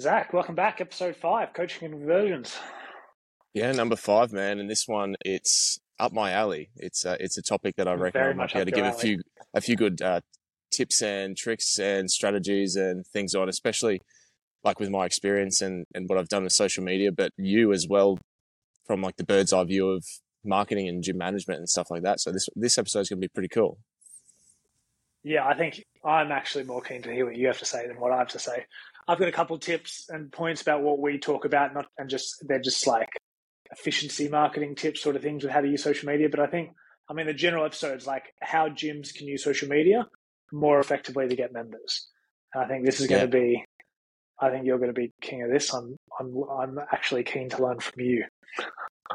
Zach, welcome back. Episode five, coaching and conversions. Yeah, number five, man. And this one, it's up my alley. It's uh, it's a topic that I reckon Very I might be able to give your a few a few good uh, tips and tricks and strategies and things on, especially like with my experience and and what I've done with social media, but you as well from like the bird's eye view of marketing and gym management and stuff like that. So this this episode is going to be pretty cool. Yeah, I think I'm actually more keen to hear what you have to say than what I have to say. I've got a couple tips and points about what we talk about, not and just they're just like efficiency marketing tips, sort of things with how to use social media. But I think, I mean, the general episode is like how gyms can use social media more effectively to get members. And I think this is going Yeah. to be. I think you're going to be king of this. I'm I'm I'm actually keen to learn from you.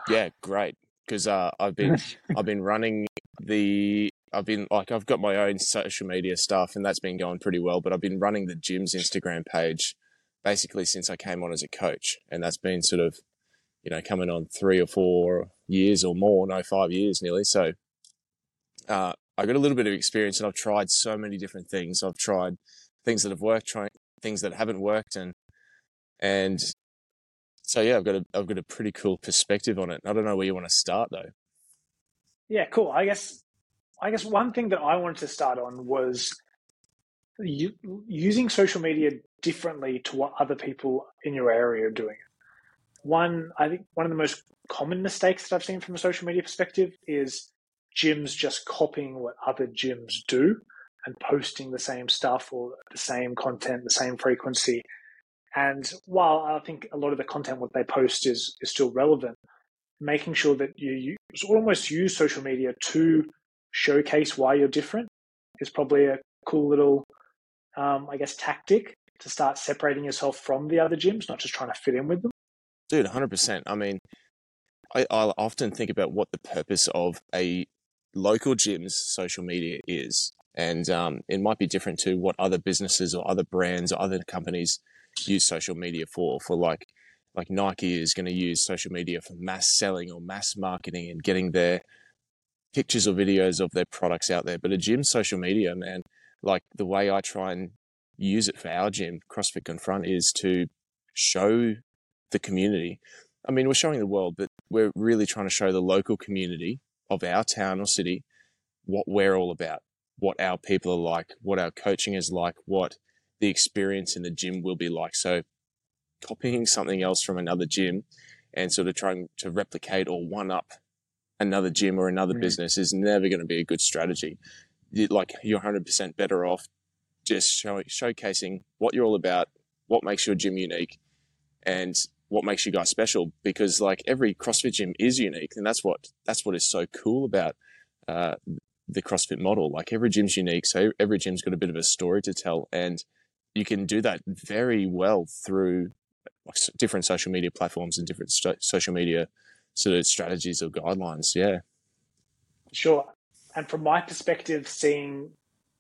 Yeah, great. Because uh, I've been I've been running the I've been like I've got my own social media stuff and that's been going pretty well. But I've been running the gym's Instagram page basically since I came on as a coach, and that's been sort of you know coming on three or four years or more, no five years nearly. So uh, I got a little bit of experience and I've tried so many different things. I've tried things that have worked, trying things that haven't worked, and and so yeah, I've got a I've got a pretty cool perspective on it. I don't know where you want to start though. Yeah, cool. I guess I guess one thing that I wanted to start on was u- using social media differently to what other people in your area are doing. One, I think one of the most common mistakes that I've seen from a social media perspective is gyms just copying what other gyms do and posting the same stuff or the same content, the same frequency. And while I think a lot of the content what they post is is still relevant, making sure that you use, almost use social media to showcase why you're different is probably a cool little, um, I guess, tactic to start separating yourself from the other gyms, not just trying to fit in with them. Dude, 100%. I mean, I, I often think about what the purpose of a local gym's social media is. And um, it might be different to what other businesses or other brands or other companies use social media for. For like, like Nike is going to use social media for mass selling or mass marketing and getting their pictures or videos of their products out there. But a gym social media, man, like the way I try and use it for our gym, CrossFit Confront, is to show the community. I mean, we're showing the world, but we're really trying to show the local community of our town or city what we're all about, what our people are like, what our coaching is like, what the experience in the gym will be like. So, copying something else from another gym and sort of trying to replicate or one up another gym or another Mm. business is never going to be a good strategy. You, like, you're 100% better off just show, showcasing what you're all about, what makes your gym unique, and what makes you guys special because like every CrossFit gym is unique and that's what that's what is so cool about uh, the CrossFit model like every gym's unique so every gym's got a bit of a story to tell and you can do that very well through different social media platforms and different st- social media sort of strategies or guidelines yeah Sure. And from my perspective, seeing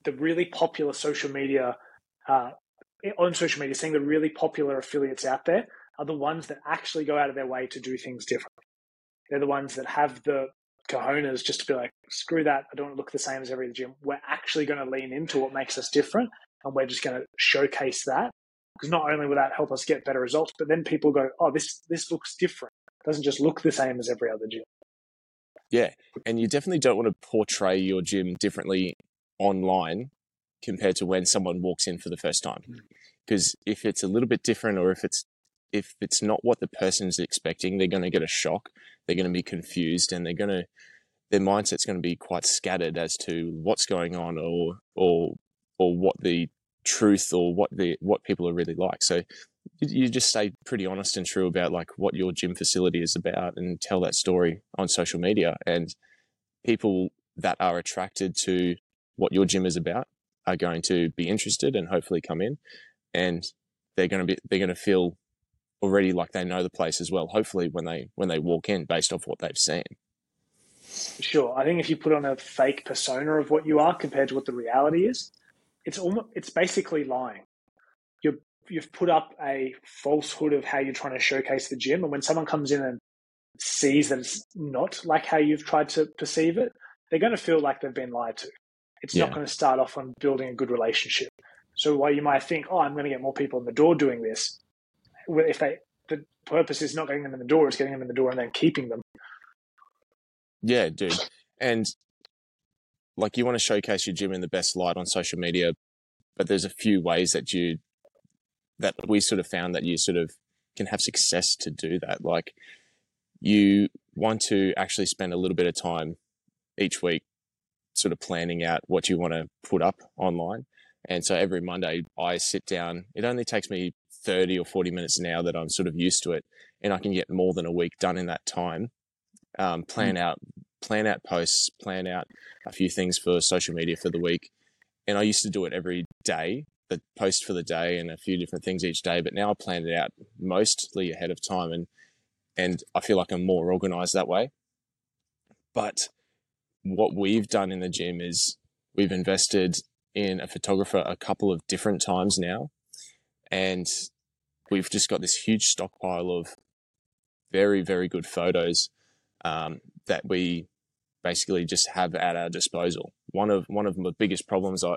the really popular social media, uh, on social media, seeing the really popular affiliates out there are the ones that actually go out of their way to do things differently. They're the ones that have the cojones just to be like, screw that, I don't look the same as every gym. We're actually going to lean into what makes us different and we're just going to showcase that. Because not only will that help us get better results, but then people go, oh, this this looks different. It doesn't just look the same as every other gym. Yeah, and you definitely don't want to portray your gym differently online compared to when someone walks in for the first time. Hmm. Because if it's a little bit different, or if it's if it's not what the person's expecting, they're going to get a shock. They're going to be confused, and they're going to their mindset's going to be quite scattered as to what's going on, or or or what the truth or what the what people are really like. So you just stay pretty honest and true about like what your gym facility is about and tell that story on social media and people that are attracted to what your gym is about are going to be interested and hopefully come in and they're going to be they're going to feel already like they know the place as well hopefully when they when they walk in based off what they've seen Sure. I think if you put on a fake persona of what you are compared to what the reality is, it's almost it's basically lying. You're you've put up a falsehood of how you're trying to showcase the gym, and when someone comes in and sees that it's not like how you've tried to perceive it, they're going to feel like they've been lied to. It's not going to start off on building a good relationship. So while you might think, "Oh, I'm going to get more people in the door doing this," if they the purpose is not getting them in the door, it's getting them in the door and then keeping them. Yeah, dude. And like you want to showcase your gym in the best light on social media, but there's a few ways that you that we sort of found that you sort of can have success to do that. Like you want to actually spend a little bit of time each week sort of planning out what you want to put up online. And so every Monday I sit down. It only takes me 30 or 40 minutes now that I'm sort of used to it and I can get more than a week done in that time. Um, plan mm. out, plan out posts, plan out a few things for social media for the week. And I used to do it every day, the post for the day and a few different things each day. But now I plan it out mostly ahead of time and, and I feel like I'm more organized that way. But what we've done in the gym is we've invested in a photographer a couple of different times now. And we've just got this huge stockpile of very, very good photos um, that we basically just have at our disposal. One of one of the biggest problems I,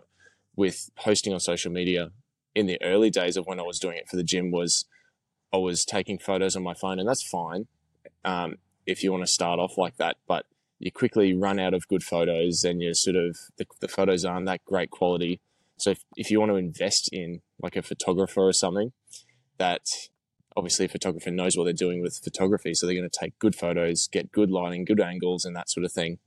with posting on social media in the early days of when I was doing it for the gym was I was taking photos on my phone, and that's fine um, if you want to start off like that. But you quickly run out of good photos and you sort of the, the photos aren't that great quality so if, if you want to invest in like a photographer or something that obviously a photographer knows what they're doing with photography so they're going to take good photos get good lighting good angles and that sort of thing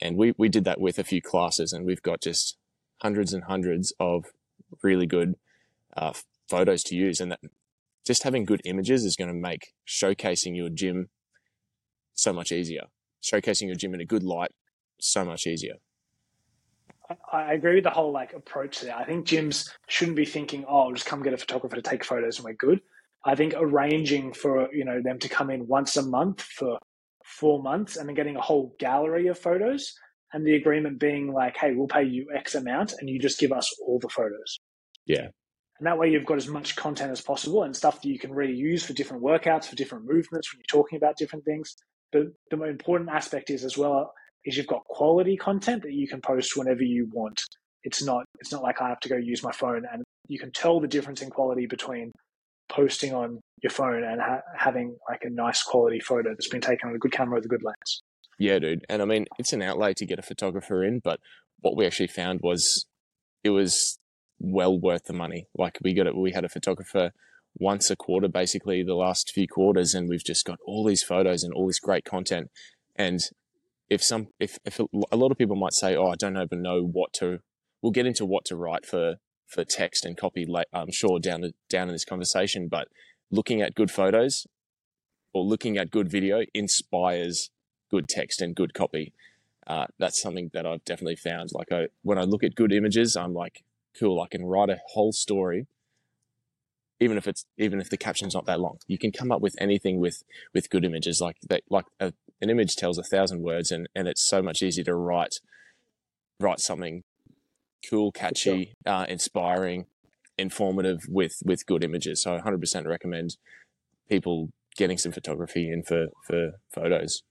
and we, we did that with a few classes and we've got just hundreds and hundreds of really good uh, photos to use and that just having good images is going to make showcasing your gym so much easier showcasing your gym in a good light so much easier. I agree with the whole like approach there. I think gyms shouldn't be thinking, "Oh, I'll just come get a photographer to take photos and we're good." I think arranging for you know them to come in once a month for four months and then getting a whole gallery of photos, and the agreement being like, "Hey, we'll pay you X amount, and you just give us all the photos." Yeah, and that way you've got as much content as possible and stuff that you can really use for different workouts, for different movements when you're talking about different things. But the more important aspect is as well is you've got quality content that you can post whenever you want. It's not it's not like I have to go use my phone, and you can tell the difference in quality between posting on your phone and ha- having like a nice quality photo that's been taken on a good camera with a good lens. Yeah, dude. And I mean, it's an outlay to get a photographer in, but what we actually found was it was well worth the money. Like we got it, we had a photographer once a quarter, basically the last few quarters, and we've just got all these photos and all this great content. And if some, if, if a lot of people might say, "Oh, I don't even know what to," we'll get into what to write for for text and copy. Late, I'm sure down down in this conversation, but looking at good photos or looking at good video inspires good text and good copy. Uh, that's something that I've definitely found. Like I, when I look at good images, I'm like, cool. I can write a whole story even if it's even if the caption's not that long you can come up with anything with with good images like that like a, an image tells a thousand words and and it's so much easier to write write something cool catchy uh, inspiring informative with with good images so 100% recommend people getting some photography in for for photos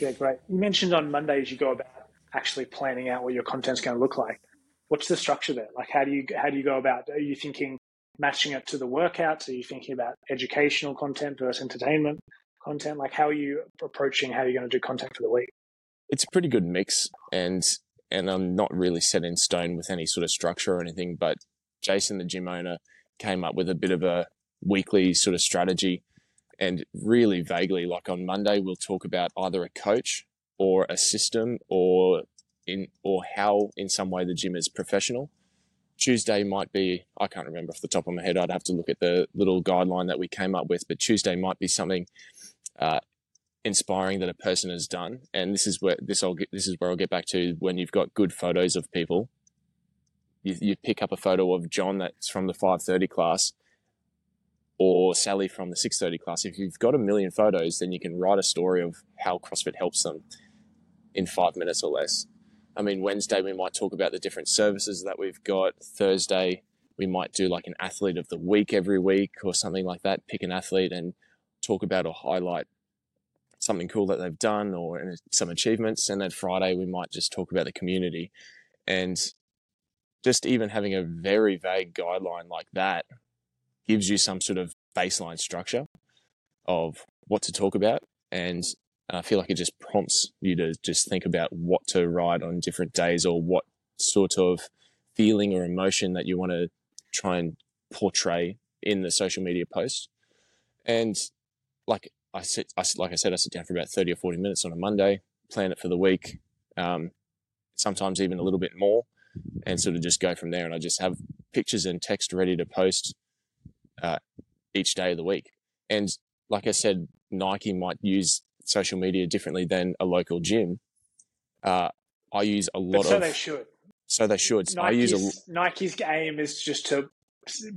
yeah great you mentioned on mondays you go about actually planning out what your content's going to look like what's the structure there like how do you how do you go about are you thinking matching it to the workouts? Are you thinking about educational content versus entertainment content? Like, how are you approaching how you're going to do content for the week? It's a pretty good mix, and and I'm not really set in stone with any sort of structure or anything. But Jason, the gym owner, came up with a bit of a weekly sort of strategy, and really vaguely, like on Monday, we'll talk about either a coach or a system or in or how in some way the gym is professional Tuesday might be, I can't remember off the top of my head. I'd have to look at the little guideline that we came up with, but Tuesday might be something uh, inspiring that a person has done. And this is where this I'll get, this is where I'll get back to when you've got good photos of people. You, you pick up a photo of John that's from the 530 class or Sally from the 630 class. If you've got a million photos, then you can write a story of how CrossFit helps them in five minutes or less. I mean, Wednesday we might talk about the different services that we've got. Thursday we might do like an athlete of the week every week or something like that. Pick an athlete and talk about or highlight something cool that they've done or uh, some achievements. And then Friday we might just talk about the community and just even having a very vague guideline like that gives you some sort of baseline structure of what to talk about. And I feel like it just prompts you to just think about what to write on different days or what sort of feeling or emotion that you want to try and portray in the social media post. And like I sit, I, like I said, I sit down for about 30 or 40 minutes on a Monday, plan it for the week, um, sometimes even a little bit more, and sort of just go from there. And I just have pictures and text ready to post uh, each day of the week. And like I said, Nike might use social media differently than a local gym. Uh, I use a lot but so of. they should. So they should. Nike's, I use a. Nike's aim is just to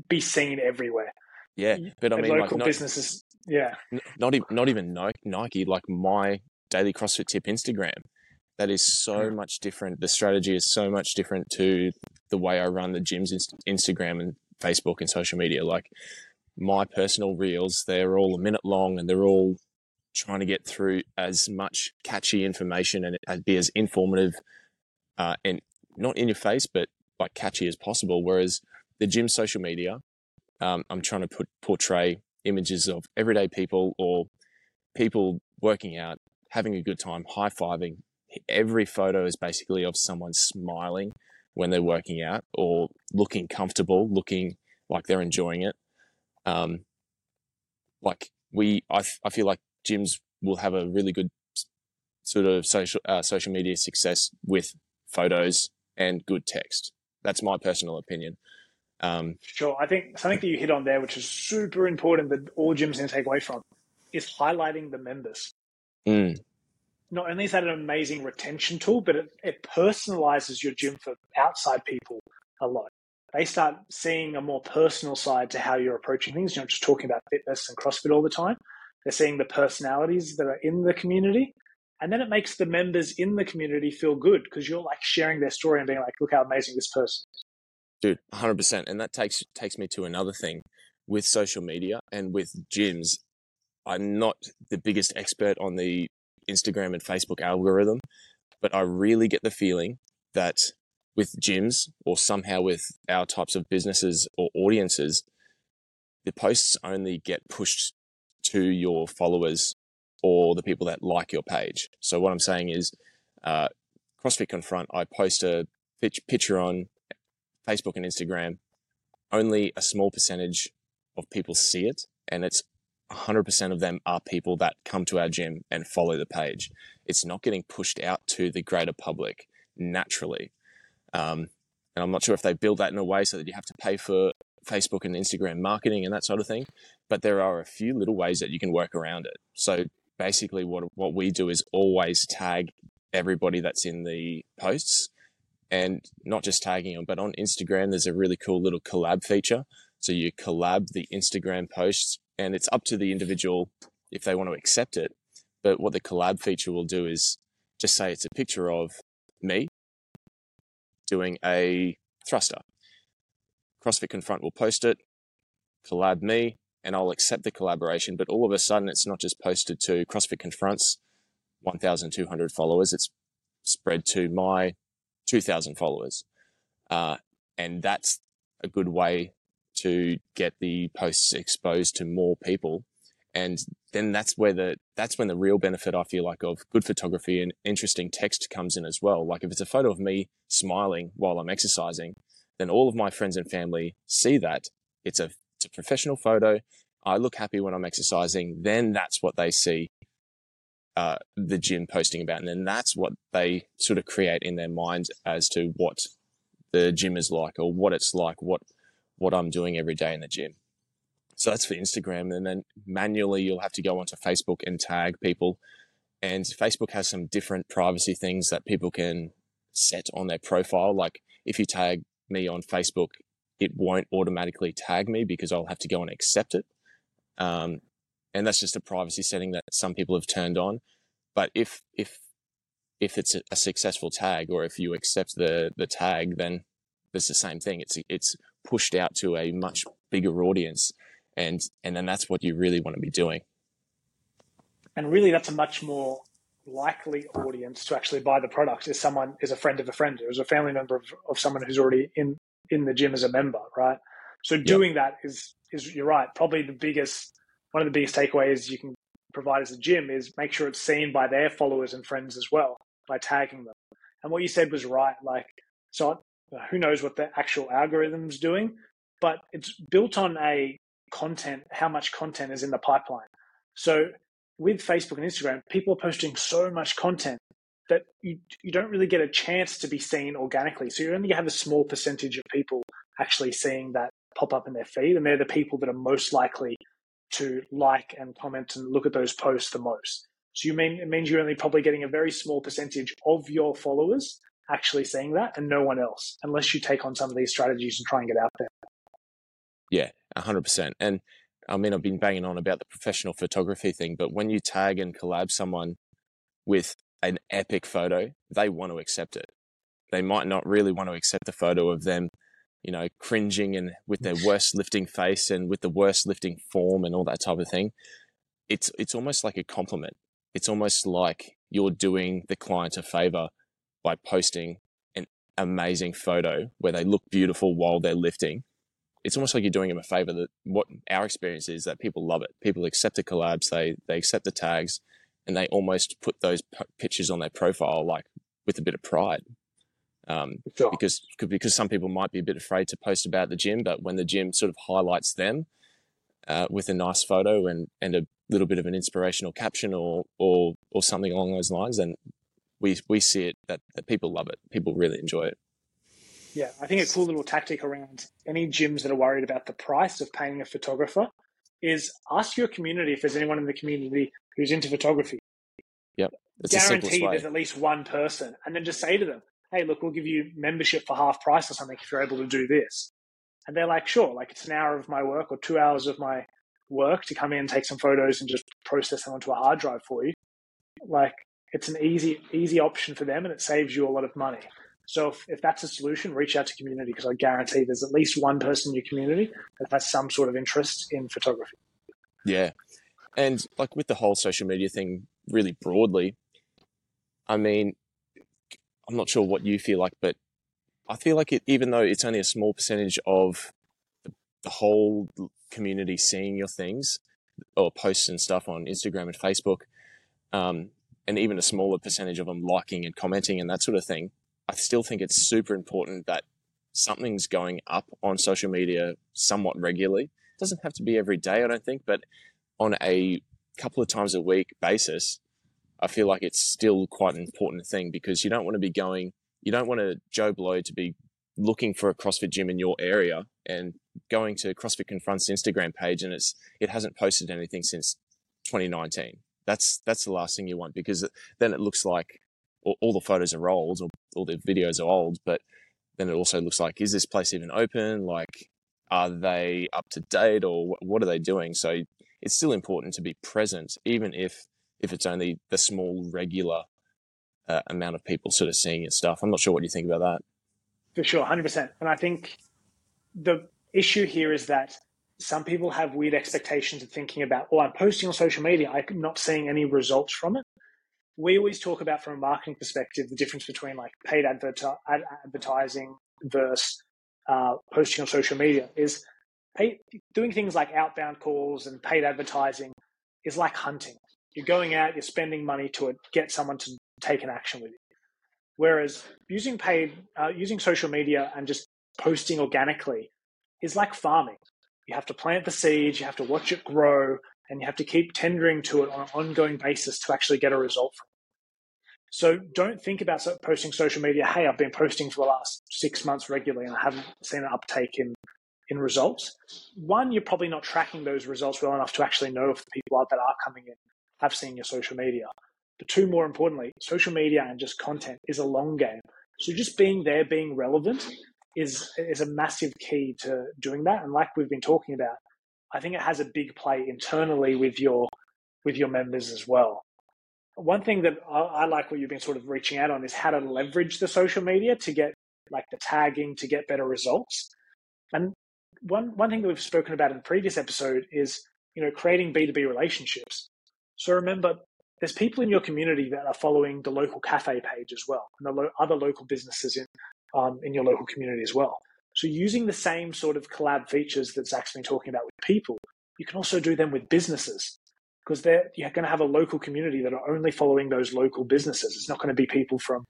be seen everywhere. Yeah, but I And mean, local like, not, businesses. Yeah, not even not even Ni- Nike. Like my daily CrossFit tip Instagram, that is so Hmm. much different. The strategy is so much different to the way I run the gym's Instagram and Facebook and social media. Like my personal reels, they're all a minute long and they're all trying to get through as much catchy information and it- be as informative uh, and not in your face, but like catchy as possible. Whereas the gym social media, um, I'm trying to put portray images of everyday people or people working out, having a good time, high fiving. Every photo is basically of someone smiling when they're working out or looking comfortable, looking like they're enjoying it. Um, like we, I, I feel like gyms will have a really good sort of social uh, social media success with photos and good text. That's my personal opinion. Um, sure. I think something that you hit on there, which is super important that all gyms need to take away from, is highlighting the members. mm, Not only is that an amazing retention tool, but it, it personalizes your gym for outside people a lot. They start seeing a more personal side to how you're approaching things. You're not just talking about fitness and CrossFit all the time. They're seeing the personalities that are in the community. And then it makes the members in the community feel good because you're like sharing their story and being like, look how amazing this person is. dude 100% and that takes takes me to another thing with social media and with gyms i'm not the biggest expert on the instagram and facebook algorithm but i really get the feeling that with gyms or somehow with our types of businesses or audiences the posts only get pushed to your followers or the people that like your page. So what i'm saying is uh, crossfit confront i post a pic- picture on Facebook and Instagram, only a small percentage of people see it, and it's 100% of them are people that come to our gym and follow the page. It's not getting pushed out to the greater public naturally. Um, and I'm not sure if they build that in a way so that you have to pay for Facebook and Instagram marketing and that sort of thing, but there are a few little ways that you can work around it. So basically, what, what we do is always tag everybody that's in the posts and not just tagging them, but on Instagram, there's a really cool little collab feature. So you collab the Instagram posts, and it's up to the individual if they want to accept it. But what the collab feature will do is just say it's a picture of me doing a thruster. CrossFit Confront will post it, collab me, and I'll accept the collaboration. But all of a sudden, it's not just posted to CrossFit Confront's 1,200 followers, it's spread to my 2,000 followers. Uh, and that's a good way to get the posts exposed to more people. And then that's where the, that's when the real benefit I feel like of good photography and interesting text comes in as well. Like if it's a photo of me smiling while I'm exercising, then all of my friends and family see that it's a, it's a professional photo. I look happy when I'm exercising. Then that's what they see uh, the gym posting about, and then that's what they sort of create in their minds as to what the gym is like or what it's like, what what I'm doing every day in the gym. So that's for Instagram, and then manually you'll have to go onto Facebook and tag people. And Facebook has some different privacy things that people can set on their profile. Like if you tag me on Facebook, it won't automatically tag me because I'll have to go and accept it. Um, and that's just a privacy setting that some people have turned on. But if if if it's a, successful tag or if you accept the the tag, then it's the same thing. It's it's pushed out to a much bigger audience, and and then that's what you really want to be doing. And really, that's a much more likely audience to actually buy the product is someone is a friend of a friend or is a family member of, of someone who's already in in the gym as a member, right? So doing that is is you're right. Probably the biggest, one of the biggest takeaways you can provide as a gym is make sure it's seen by their followers and friends as well by tagging them. And what you said was right. Like, so Uh, who knows what the actual algorithm's doing, but it's built on a content, how much content is in the pipeline. So with Facebook and Instagram, people are posting so much content that you, you don't really get a chance to be seen organically. So you only have a small percentage of people actually seeing that pop up in their feed, and they're the people that are most likely to like and comment and look at those posts the most. So you mean it means you're only probably getting a very small percentage of your followers actually seeing that and no one else, unless you take on some of these strategies and try and get out there. Yeah, hundred percent. And I mean, I've been banging on about the professional photography thing, but when you tag and collab someone with an epic photo, they want to accept it. They might not really want to accept the photo of them, you know, cringing and with their worst lifting face and with the worst lifting form and all that type of thing. It's it's almost like a compliment. It's almost like you're doing the client a favor by posting an amazing photo where they look beautiful while they're lifting it's almost like you're doing them a favor that what our experience is that people love it. People accept the collabs, they, they accept the tags and they almost put those p- pictures on their profile, like with a bit of pride. Um, sure. because, because some people might be a bit afraid to post about the gym, but when the gym sort of highlights them, uh, with a nice photo and, and a little bit of an inspirational caption or, or, or something along those lines, then we, we see it that, that people love it. People really enjoy it. Yeah, I think a cool little tactic around any gyms that are worried about the price of paying a photographer is ask your community if there's anyone in the community who's into photography. Yep. It's Guarantee there's at least one person. And then just say to them, hey, look, we'll give you membership for half price or something if you're able to do this. And they're like, sure, like it's an hour of my work or two hours of my work to come in, and take some photos and just process them onto a hard drive for you. Like it's an easy, easy option for them and it saves you a lot of money. So if, if that's a solution, reach out to community because I guarantee there's at least one person in your community that has some sort of interest in photography. Yeah. And like with the whole social media thing, really broadly, I mean, I'm not sure what you feel like, but I feel like it, even though it's only a small percentage of the, whole community seeing your things or posts and stuff on Instagram and Facebook, um, and even a smaller percentage of them liking and commenting and that sort of thing, I still think it's super important that something's going up on social media somewhat regularly. It doesn't have to be every day, I don't think, but on a couple of times a week basis, I feel like it's still quite an important thing because you don't want to be going, you don't want a Joe Blow to be looking for a CrossFit gym in your area and going to CrossFit Confront's Instagram page and it's it hasn't posted anything since 2019. That's that's the last thing you want because then it looks like all, all the photos are old or all the videos are old, but then it also looks like, is this place even open? Like, are they up to date or what are they doing? So it's still important to be present, even if, if it's only the small regular uh, amount of people sort of seeing your stuff. I'm not sure what you think about that. For sure, 100%. And I think the issue here is that some people have weird expectations of thinking about, oh, I'm posting on social media. I'm not seeing any results from it we always talk about from a marketing perspective the difference between like paid adver- ad- advertising versus uh, posting on social media is pay, doing things like outbound calls and paid advertising is like hunting. You're going out, you're spending money to get someone to take an action with you. Whereas using paid, uh, using social media and just posting organically is like farming. You have to plant the seeds, you have to watch it grow, and you have to keep tendering to it on an ongoing basis to actually get a result from it. So don't think about posting social media. Hey, I've been posting for the last six months regularly and I haven't seen an uptake in in results. One, you're probably not tracking those results well enough to actually know if the people that are coming in have seen your social media. But two, more importantly, social media and just content is a long game. So just being there, being relevant is is a massive key to doing that. And like we've been talking about, I think it has a big play internally with your with your members as well. One thing that I, I like what you've been sort of reaching out on is how to leverage the social media to get like the tagging to get better results. And one one thing that we've spoken about in the previous episode is you know creating B two B relationships. So remember, there's people in your community that are following the local cafe page as well, and the lo- other local businesses in um, in your local community as well. So using the same sort of collab features that Zach's been talking about with people, you can also do them with businesses because they're you're going to have a local community that are only following those local businesses. It's not going to be people from,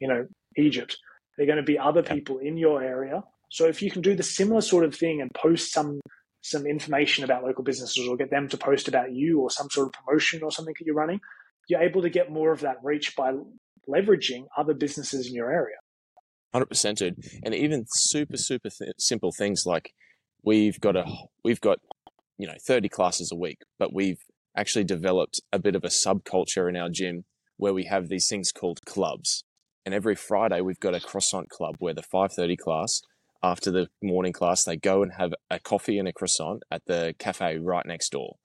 you know, Egypt. They're going to be other people in your area. So if you can do the similar sort of thing and post some some information about local businesses or get them to post about you or some sort of promotion or something that you're running, you're able to get more of that reach by leveraging other businesses in your area. 100% dude. And even super, super th- simple things like we've got a, we've got, you know, 30 classes a week, but we've actually developed a bit of a subculture in our gym where we have these things called clubs. And every Friday we've got a croissant club where the 5:30 class after the morning class they go and have a coffee and a croissant at the cafe right next door.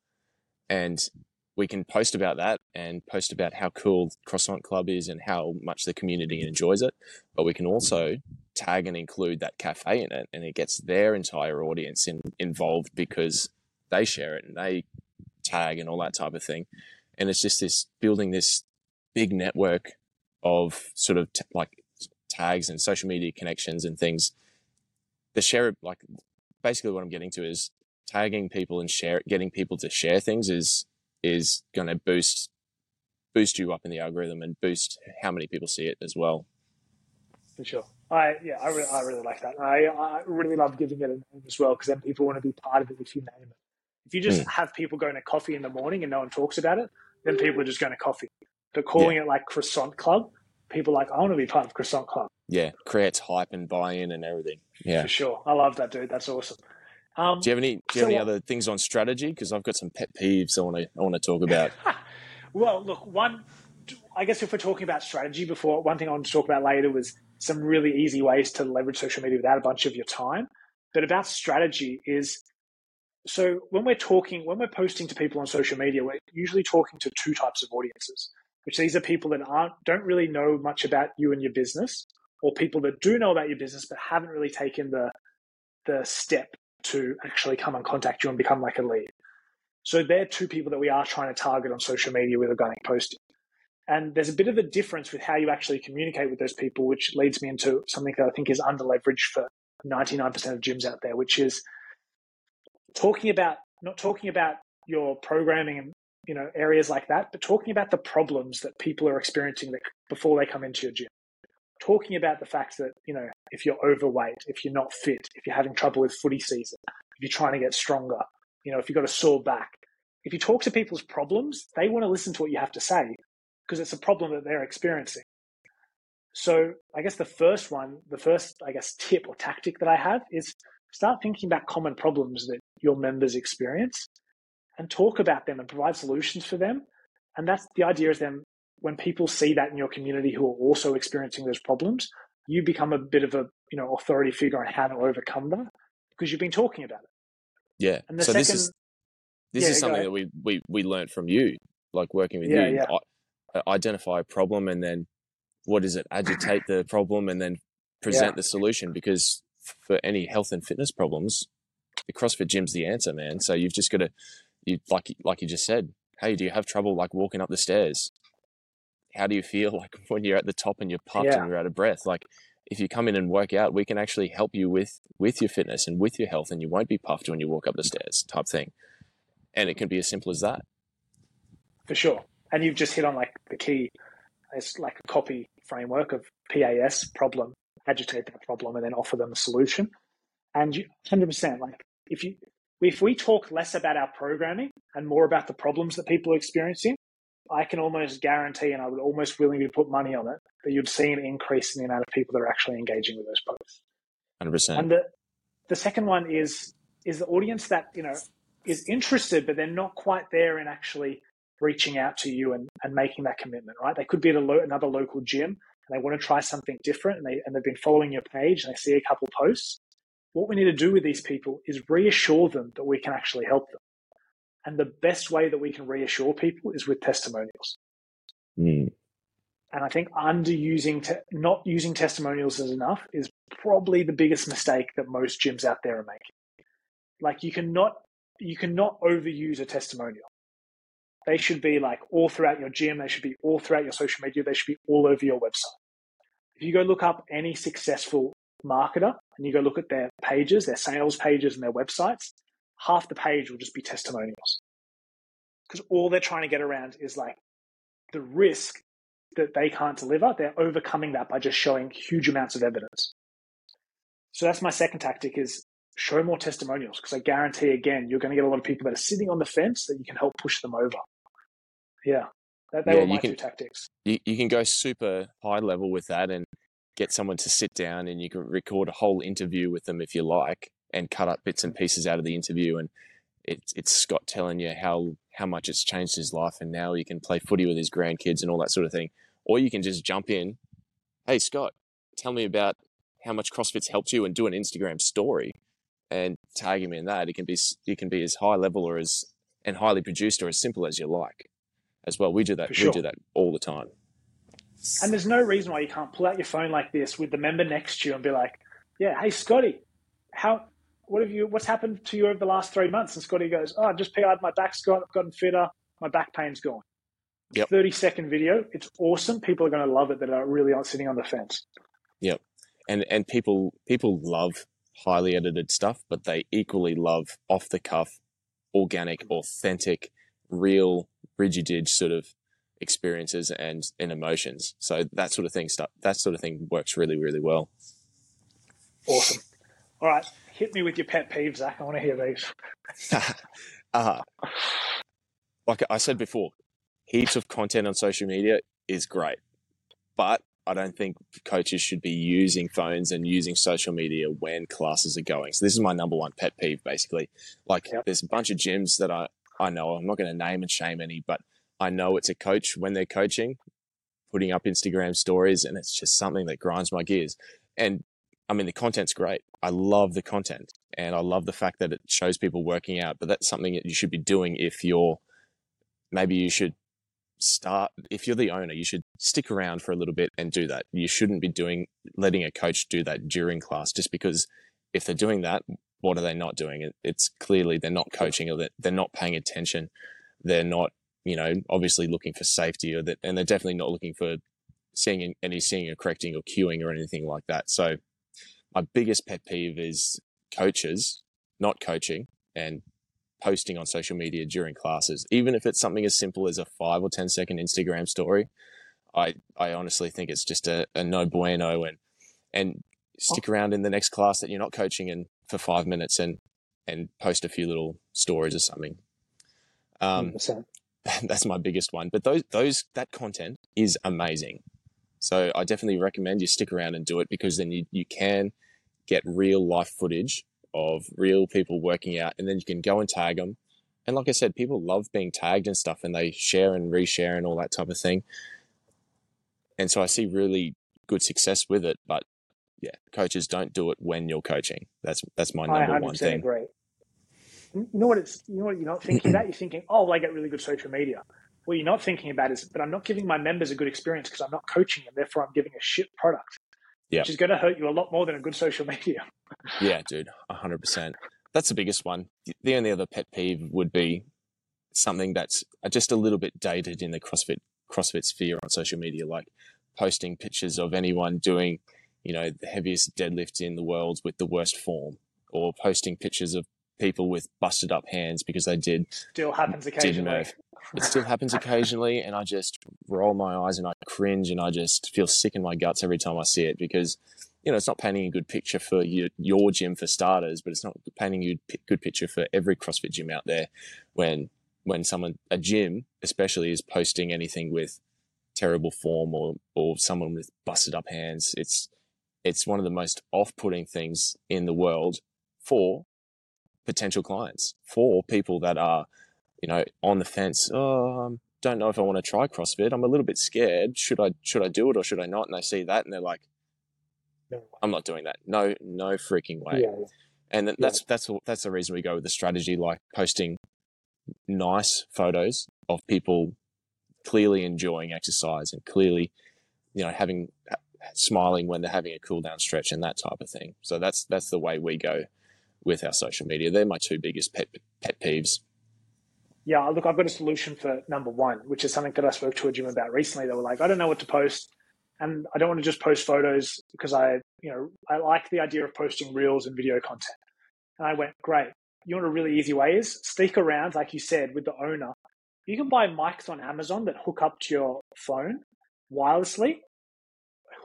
And we can post about that and post about how cool Croissant Club is and how much the community enjoys it. But we can also tag and include that cafe in it, and it gets their entire audience in, involved because they share it and they tag and all that type of thing. And it's just this building this big network of sort of t- like tags and social media connections and things. The share, like basically what I'm getting to is tagging people and share, getting people to share things is is going to boost boost you up in the algorithm and boost how many people see it as well. For sure. I yeah, I really, I really like that. I I really love giving it a name as well because then people want to be part of it if you name it. If you just mm. have people going to coffee in the morning and no one talks about it, then people are just going to coffee. But calling yeah. it like Croissant Club, people like I want to be part of Croissant Club. Yeah, creates hype and buy-in and everything. Yeah, for sure. I love that, dude. That's awesome. Um, do you have any? Do you so have any other things on strategy? Because I've got some pet peeves I want to I want to talk about. well, look, one, I guess if we're talking about strategy before, one thing I want to talk about later was some really easy ways to leverage social media without a bunch of your time. But about strategy is so when we're talking, when we're posting to people on social media, we're usually talking to two types of audiences, which these are people that aren't don't really know much about you and your business, or people that do know about your business but haven't really taken the the step to actually come and contact you and become like a lead. So they're two people that we are trying to target on social media with organic posting. And there's a bit of a difference with how you actually communicate with those people, which leads me into something that I think is under leveraged for 99% of gyms out there, which is talking about not talking about your programming and you know areas like that, but talking about the problems that people are experiencing before they come into your gym talking about the fact that, you know, if you're overweight, if you're not fit, if you're having trouble with footy season, if you're trying to get stronger, you know, if you've got a sore back, if you talk to people's problems, they want to listen to what you have to say because it's a problem that they're experiencing. So I guess the first one, the first, I guess, tip or tactic that I have is start thinking about common problems that your members experience and talk about them and provide solutions for them. And that's the idea is then when people see that in your community who are also experiencing those problems, you become a bit of a you know authority figure on how to overcome that because you've been talking about it. Yeah. And the so second, this is this yeah, is something that we we we learned from you, like working with yeah, you. Yeah. Identify a problem and then what is it? Agitate the problem and then present the solution. Because for any health and fitness problems, the CrossFit gym's the answer, man. So you've just got to, you like like you just said. Hey, do you have trouble like walking up the stairs? How do you feel like when you're at the top and you're puffed yeah. and you're out of breath? Like if you come in and work out, we can actually help you with with your fitness and with your health, and you won't be puffed when you walk up the stairs, type thing. And it can be as simple as that. For sure. And you've just hit on like the key. It's like a copy framework of PAS problem, agitate that problem, and then offer them a solution. And you, 100%, like if you if we talk less about our programming and more about the problems that people are experiencing, I can almost guarantee, and I would almost willingly put money on it, that you'd see an increase in the amount of people that are actually engaging with those posts. Hundred percent. And the the second one is is the audience that you know is interested, but they're not quite there in actually reaching out to you and, and making that commitment. Right? They could be at lo- another local gym and they want to try something different, and they and they've been following your page and they see a couple posts. What we need to do with these people is reassure them that we can actually help them. And the best way that we can reassure people is with testimonials. Mm. And I think underusing, te- not using testimonials as enough is probably the biggest mistake that most gyms out there are making. Like you cannot, you cannot overuse a testimonial. They should be like all throughout your gym. They should be all throughout your social media. They should be all over your website. If you go look up any successful marketer and you go look at their pages, their sales pages and their websites, half the page will just be testimonials. Because all they're trying to get around is like the risk that they can't deliver. They're overcoming that by just showing huge amounts of evidence. So that's my second tactic is show more testimonials because I guarantee again, you're going to get a lot of people that are sitting on the fence that you can help push them over. Yeah. That, they yeah, were my can, two tactics. You, you can go super high level with that and get someone to sit down and you can record a whole interview with them if you like and cut up bits and pieces out of the interview and it's it's Scott telling you how how much it's changed his life and now he can play footy with his grandkids and all that sort of thing. Or you can just jump in, hey Scott, tell me about how much CrossFit's helped you and do an Instagram story and tag him in that. It can be it can be as high level or as and highly produced or as simple as you like as well. We do that. Sure. We do that all the time. And there's no reason why you can't pull out your phone like this with the member next to you and be like, "Yeah, hey Scotty, how what have you what's happened to you over the last three months?" And Scotty goes, "Oh, I just PR'd my back's got gotten fitter, my back pain's gone." Yep. 30 second video. It's awesome. People are going to love it that are really sitting on the fence. Yep. And and people people love highly edited stuff, but they equally love off the cuff, organic, authentic, real rigid sort of experiences and, and emotions. So that sort of thing stuff that sort of thing works really, really well. Awesome. All right. Hit me with your pet peeves, Zach. I want to hear these. uh, like I said before, heaps of content on social media is great. But I don't think coaches should be using phones and using social media when classes are going. So this is my number one pet peeve, basically. Like yep. there's a bunch of gyms that I, I know, I'm not going to name and shame any, but I know it's a coach when they're coaching, putting up Instagram stories, and it's just something that grinds my gears. And I mean, the content's great. I love the content and I love the fact that it shows people working out, but that's something that you should be doing if you're maybe you should start if you're the owner you should stick around for a little bit and do that. You shouldn't be doing letting a coach do that during class just because if they're doing that what are they not doing? It's clearly they're not coaching or they're not paying attention. They're not you know obviously looking for safety or that and they're definitely not looking for seeing any seeing or correcting or cueing or anything like that. So my biggest pet peeve is coaches not coaching and posting on social media during classes, even if it's something as simple as a five or 10 second Instagram story. I, I honestly think it's just a, a no bueno and, and stick around in the next class that you're not coaching in for five minutes and, and post a few little stories or something. Um, that's my biggest one. But those, those, that content is amazing. So I definitely recommend you stick around and do it because then you, you can get real life footage of real people working out, and then you can go and tag them. And like I said, people love being tagged and stuff, and they share and reshare and all that type of thing. And so I see really good success with it. But yeah, coaches don't do it when you're coaching. That's that's my number one thing. Agree. You know what it's you know what you're not thinking about? You're thinking, oh, well, I get really good social media. What you're not thinking about is, but I'm not giving my members a good experience because I'm not coaching them. Therefore, I'm giving a shit product which is going to hurt you a lot more than a good social media. yeah, dude, hundred percent. That's the biggest one. The only other pet peeve would be something that's just a little bit dated in the CrossFit CrossFit sphere on social media, like posting pictures of anyone doing, you know, the heaviest deadlift in the world with the worst form, or posting pictures of people with busted up hands because they did still happens occasionally. It still happens occasionally, and I just roll my eyes and I cringe and I just feel sick in my guts every time I see it because you know it's not painting a good picture for your, your gym for starters, but it's not painting a good picture for every CrossFit gym out there. When when someone a gym especially is posting anything with terrible form or or someone with busted up hands, it's it's one of the most off-putting things in the world for potential clients, for people that are you know, on the fence. Oh, I don't know if I want to try CrossFit. I'm a little bit scared. Should I should I do it or should I not? And they see that and they're like, I'm not doing that. No, no freaking way. Yeah. And that's yeah. that's that's the reason we go with the strategy, like posting nice photos of people clearly enjoying exercise and clearly, you know, having smiling when they're having a cool down stretch and that type of thing. So that's that's the way we go with our social media. They're my two biggest pet pet peeves yeah, look, I've got a solution for number one, which is something that I spoke to a gym about recently. They were like, I don't know what to post. and I don't want to just post photos because I, you know, I like the idea of posting reels and video content. And I went, great. You what a really easy way is? Stick around, like you said, with the owner. You can buy mics on Amazon that hook up to your phone wirelessly.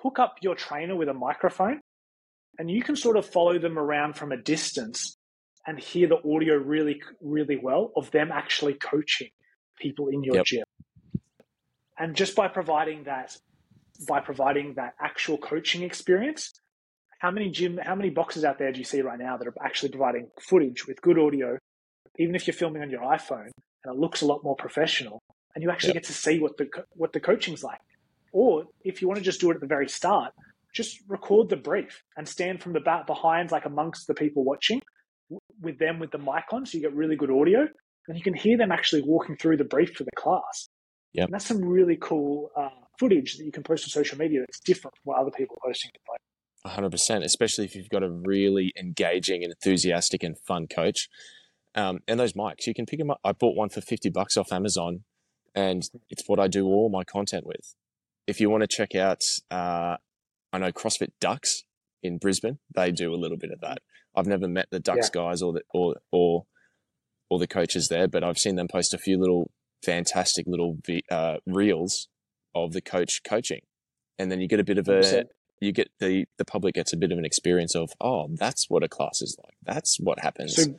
Hook up your trainer with a microphone, and you can sort of follow them around from a distance and hear the audio really, really well of them actually coaching people in your yep. gym. And just by providing that, by providing that actual coaching experience, how many gym, how many boxes out there do you see right now that are actually providing footage with good audio, even if you're filming on your iPhone and it looks a lot more professional, and you actually yep. get to see what the what the coaching's like. Or if you want to just do it at the very start, just record the brief and stand from the back behind, like amongst the people watching, with them with the mic on, so you get really good audio, and you can hear them actually walking through the brief for the class. Yeah, and that's some really cool uh, footage that you can post on social media that's different from what other people are posting. Like. 100%, especially if you've got a really engaging and enthusiastic and fun coach. Um, and those mics, you can pick them up. I bought one for 50 bucks off Amazon, and it's what I do all my content with. If you want to check out, uh, I know CrossFit Ducks in Brisbane, they do a little bit of that. I've never met the Ducks yeah. guys or the or or or the coaches there, but I've seen them post a few little fantastic little uh, reels of the coach coaching, and then you get a bit of a you get the the public gets a bit of an experience of oh that's what a class is like that's what happens. So,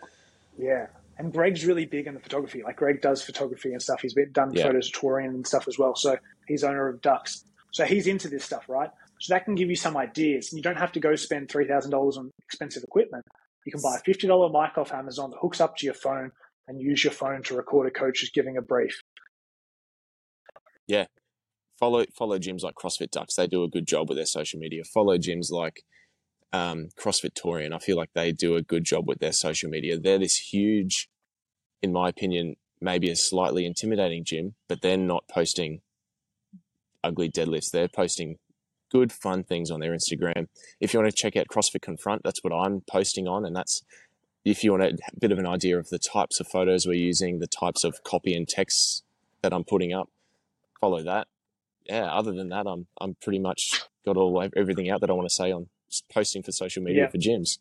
yeah, and Greg's really big in the photography. Like Greg does photography and stuff. He's been done yeah. photos touring and stuff as well. So he's owner of Ducks. So he's into this stuff, right? So that can give you some ideas. You don't have to go spend $3,000 on expensive equipment. You can buy a $50 mic off Amazon that hooks up to your phone and use your phone to record a coach who's giving a brief. Yeah. Follow follow gyms like CrossFit Ducks. They do a good job with their social media. Follow gyms like um, CrossFit Torian. I feel like they do a good job with their social media. They're this huge, in my opinion, maybe a slightly intimidating gym, but they're not posting ugly deadlifts. They're posting good, fun things on their Instagram. If you want to check out CrossFit Confront, that's what I'm posting on, and that's if you want a bit of an idea of the types of photos we're using, the types of copy and text that I'm putting up, follow that. Yeah, other than that, I'm I'm pretty much got all everything out that I want to say on posting for social media yeah. for gyms.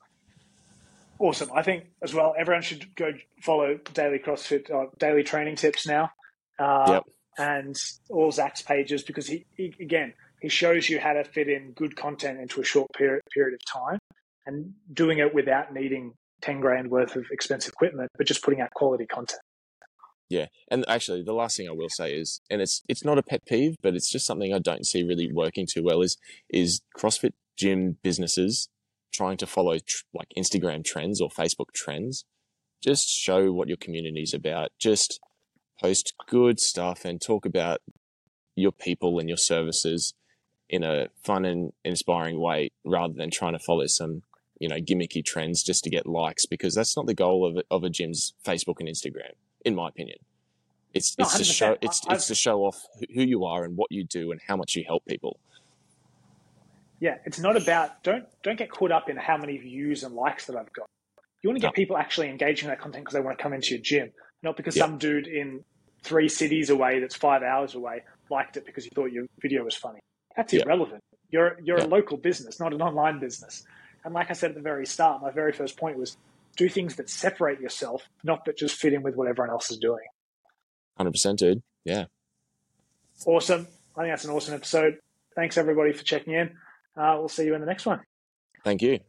Awesome. I think as well, everyone should go follow Daily CrossFit, uh, Daily Training Tips now, uh, yep. and all Zach's pages because he, he again he shows you how to fit in good content into a short period period of time, and doing it without needing ten grand worth of expensive equipment, but just putting out quality content. Yeah, and actually, the last thing I will say is, and it's it's not a pet peeve, but it's just something I don't see really working too well. Is is CrossFit gym businesses trying to follow tr- like Instagram trends or Facebook trends? Just show what your community is about. Just post good stuff and talk about your people and your services in a fun and inspiring way, rather than trying to follow some you know gimmicky trends just to get likes because that's not the goal of a, of a gym's Facebook and Instagram in my opinion. It's it's no, to show it's I've, it's to show off who you are and what you do and how much you help people. Yeah, it's not about don't don't get caught up in how many views and likes that I've got. You want to get no. people actually engaging in that content because they want to come into your gym, not because some dude in three cities away that's five hours away liked it because he thought your video was funny. That's irrelevant. You're you're a local business, not an online business. And like I said at the very start, my very first point was do things that separate yourself, not that just fit in with what everyone else is doing. 100%, dude. Yeah. Awesome. I think that's an awesome episode. Thanks, everybody, for checking in. Uh, we'll see you in the next one. Thank you.